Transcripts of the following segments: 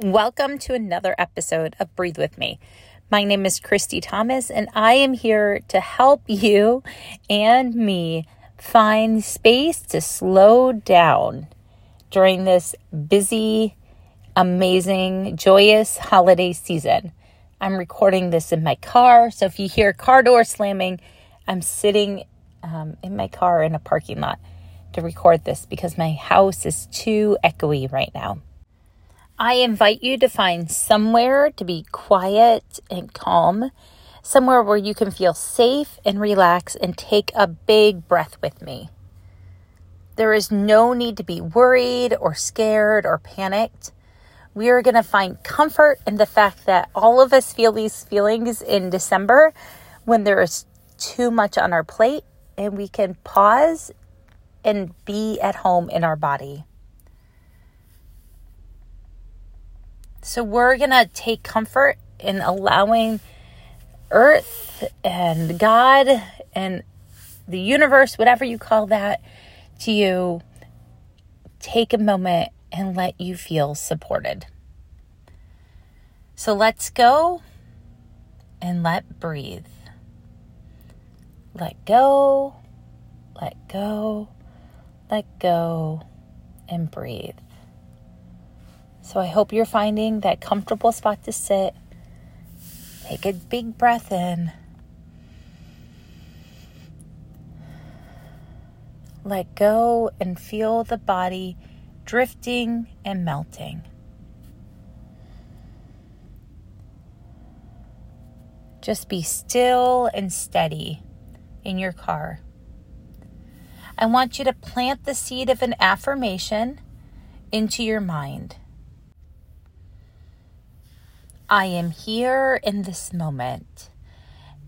Welcome to another episode of Breathe With Me. My name is Christy Thomas, and I am here to help you and me find space to slow down during this busy, amazing, joyous holiday season. I'm recording this in my car, so if you hear car door slamming, I'm sitting um, in my car in a parking lot to record this because my house is too echoey right now. I invite you to find somewhere to be quiet and calm, somewhere where you can feel safe and relax and take a big breath with me. There is no need to be worried or scared or panicked. We are going to find comfort in the fact that all of us feel these feelings in December when there is too much on our plate and we can pause and be at home in our body. So we're going to take comfort in allowing earth and God and the universe, whatever you call that, to you, take a moment and let you feel supported. So let's go and let breathe. Let go, let go, let go, and breathe. So I hope you're finding that comfortable spot to sit. Take a big breath in. Let go and feel the body drifting and melting. Just be still and steady in your car. I want you to plant the seed of an affirmation into your mind. I am here in this moment,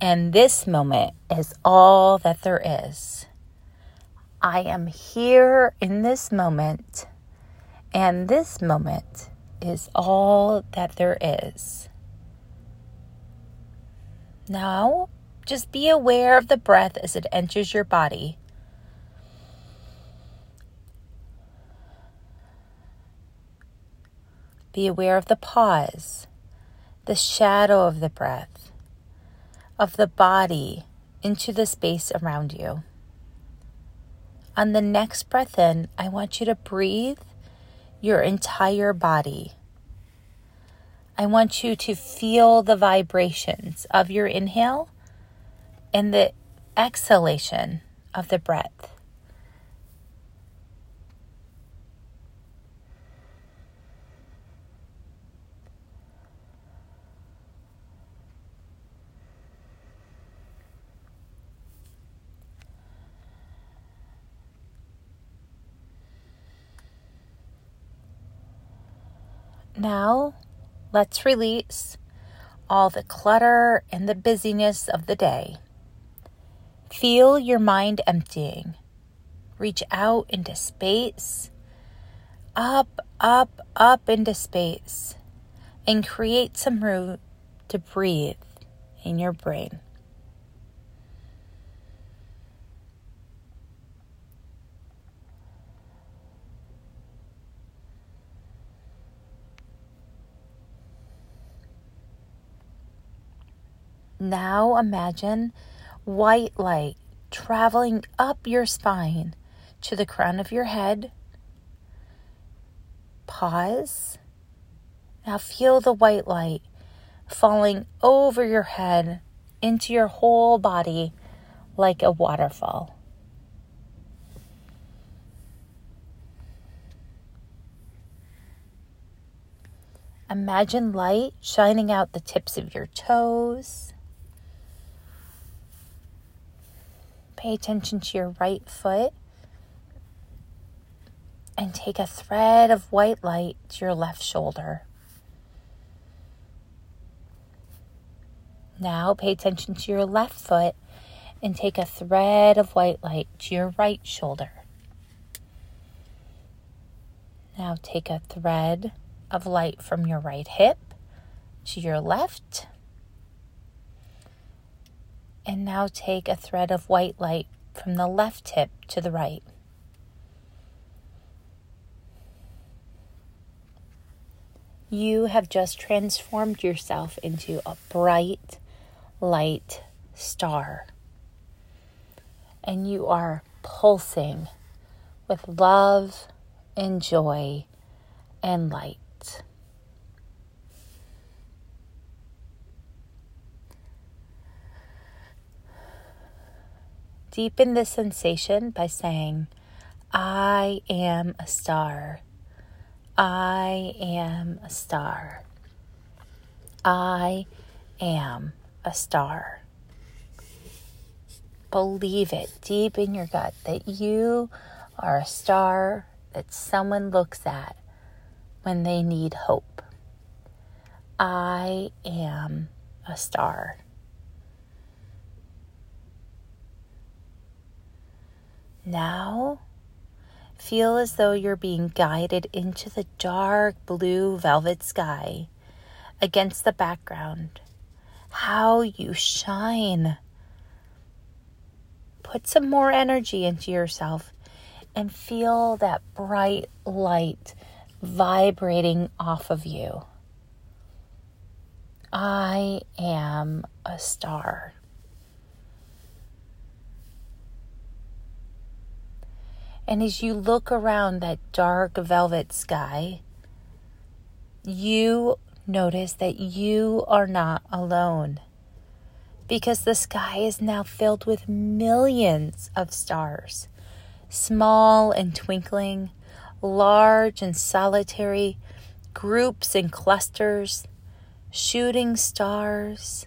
and this moment is all that there is. I am here in this moment, and this moment is all that there is. Now, just be aware of the breath as it enters your body. Be aware of the pause the shadow of the breath, of the body into the space around you. On the next breath in, I want you to breathe your entire body. I want you to feel the vibrations of your inhale and the exhalation of the breath. Now, let's release all the clutter and the busyness of the day. Feel your mind emptying. Reach out into space, up, up, up into space, and create some room to breathe in your brain. Now imagine white light traveling up your spine to the crown of your head. Pause. Now feel the white light falling over your head into your whole body like a waterfall. Imagine light shining out the tips of your toes Pay attention to your right foot and take a thread of white light to your left shoulder. Now pay attention to your left foot and take a thread of white light to your right shoulder. Now take a thread of light from your right hip to your left and now take a thread of white light from the left hip to the right. You have just transformed yourself into a bright light star. And you are pulsing with love and joy and light. Deepen the sensation by saying, I am a star. I am a star. I am a star. Believe it deep in your gut that you are a star that someone looks at when they need hope. I am a star. Now, feel as though you're being guided into the dark blue velvet sky against the background. How you shine. Put some more energy into yourself and feel that bright light vibrating off of you. I am a star. And as you look around that dark velvet sky, you notice that you are not alone because the sky is now filled with millions of stars, small and twinkling, large and solitary, groups and clusters, shooting stars.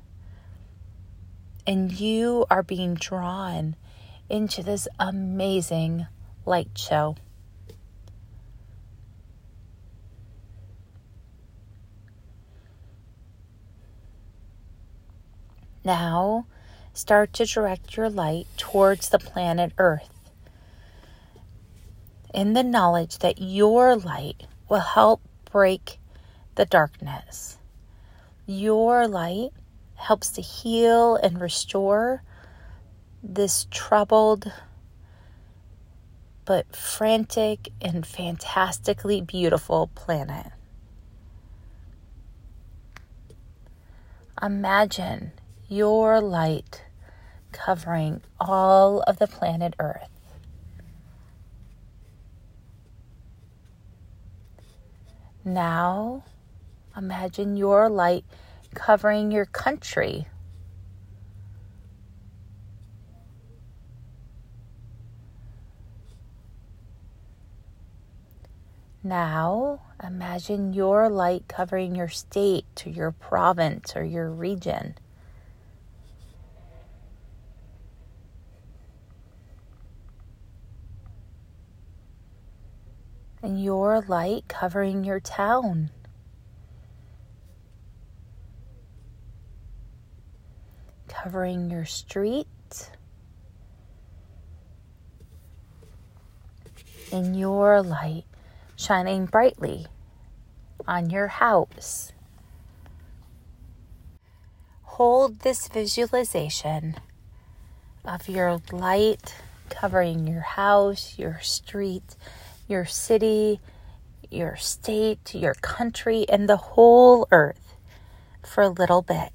And you are being drawn into this amazing light show. Now, start to direct your light towards the planet Earth in the knowledge that your light will help break the darkness. Your light helps to heal and restore this troubled but frantic and fantastically beautiful planet. Imagine your light covering all of the planet Earth. Now, imagine your light covering your country Now, imagine your light covering your state or your province or your region. And your light covering your town. Covering your street. And your light shining brightly on your house. Hold this visualization of your light covering your house, your street, your city, your state, your country, and the whole earth for a little bit.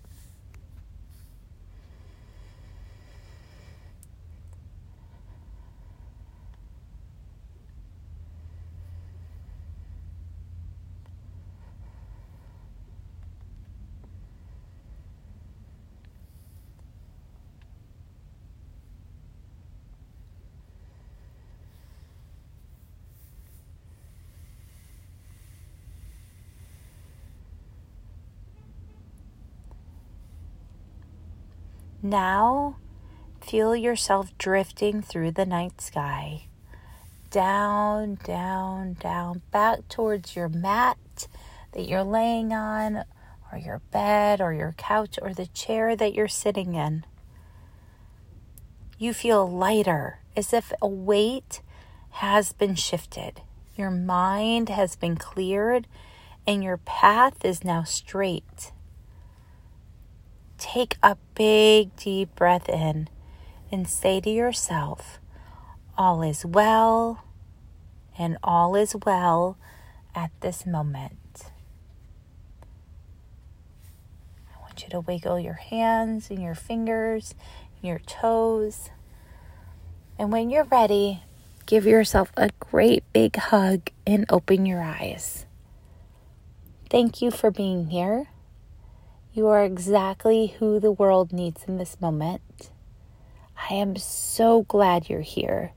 Now, feel yourself drifting through the night sky. Down, down, down, back towards your mat that you're laying on, or your bed, or your couch, or the chair that you're sitting in. You feel lighter, as if a weight has been shifted. Your mind has been cleared, and your path is now straight take a big, deep breath in and say to yourself, All is well, and all is well at this moment. I want you to wiggle your hands and your fingers, and your toes. And when you're ready, give yourself a great big hug and open your eyes. Thank you for being here. You are exactly who the world needs in this moment. I am so glad you're here.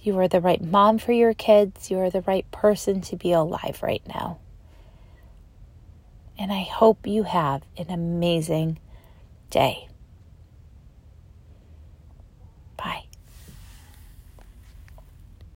You are the right mom for your kids. You are the right person to be alive right now. And I hope you have an amazing day.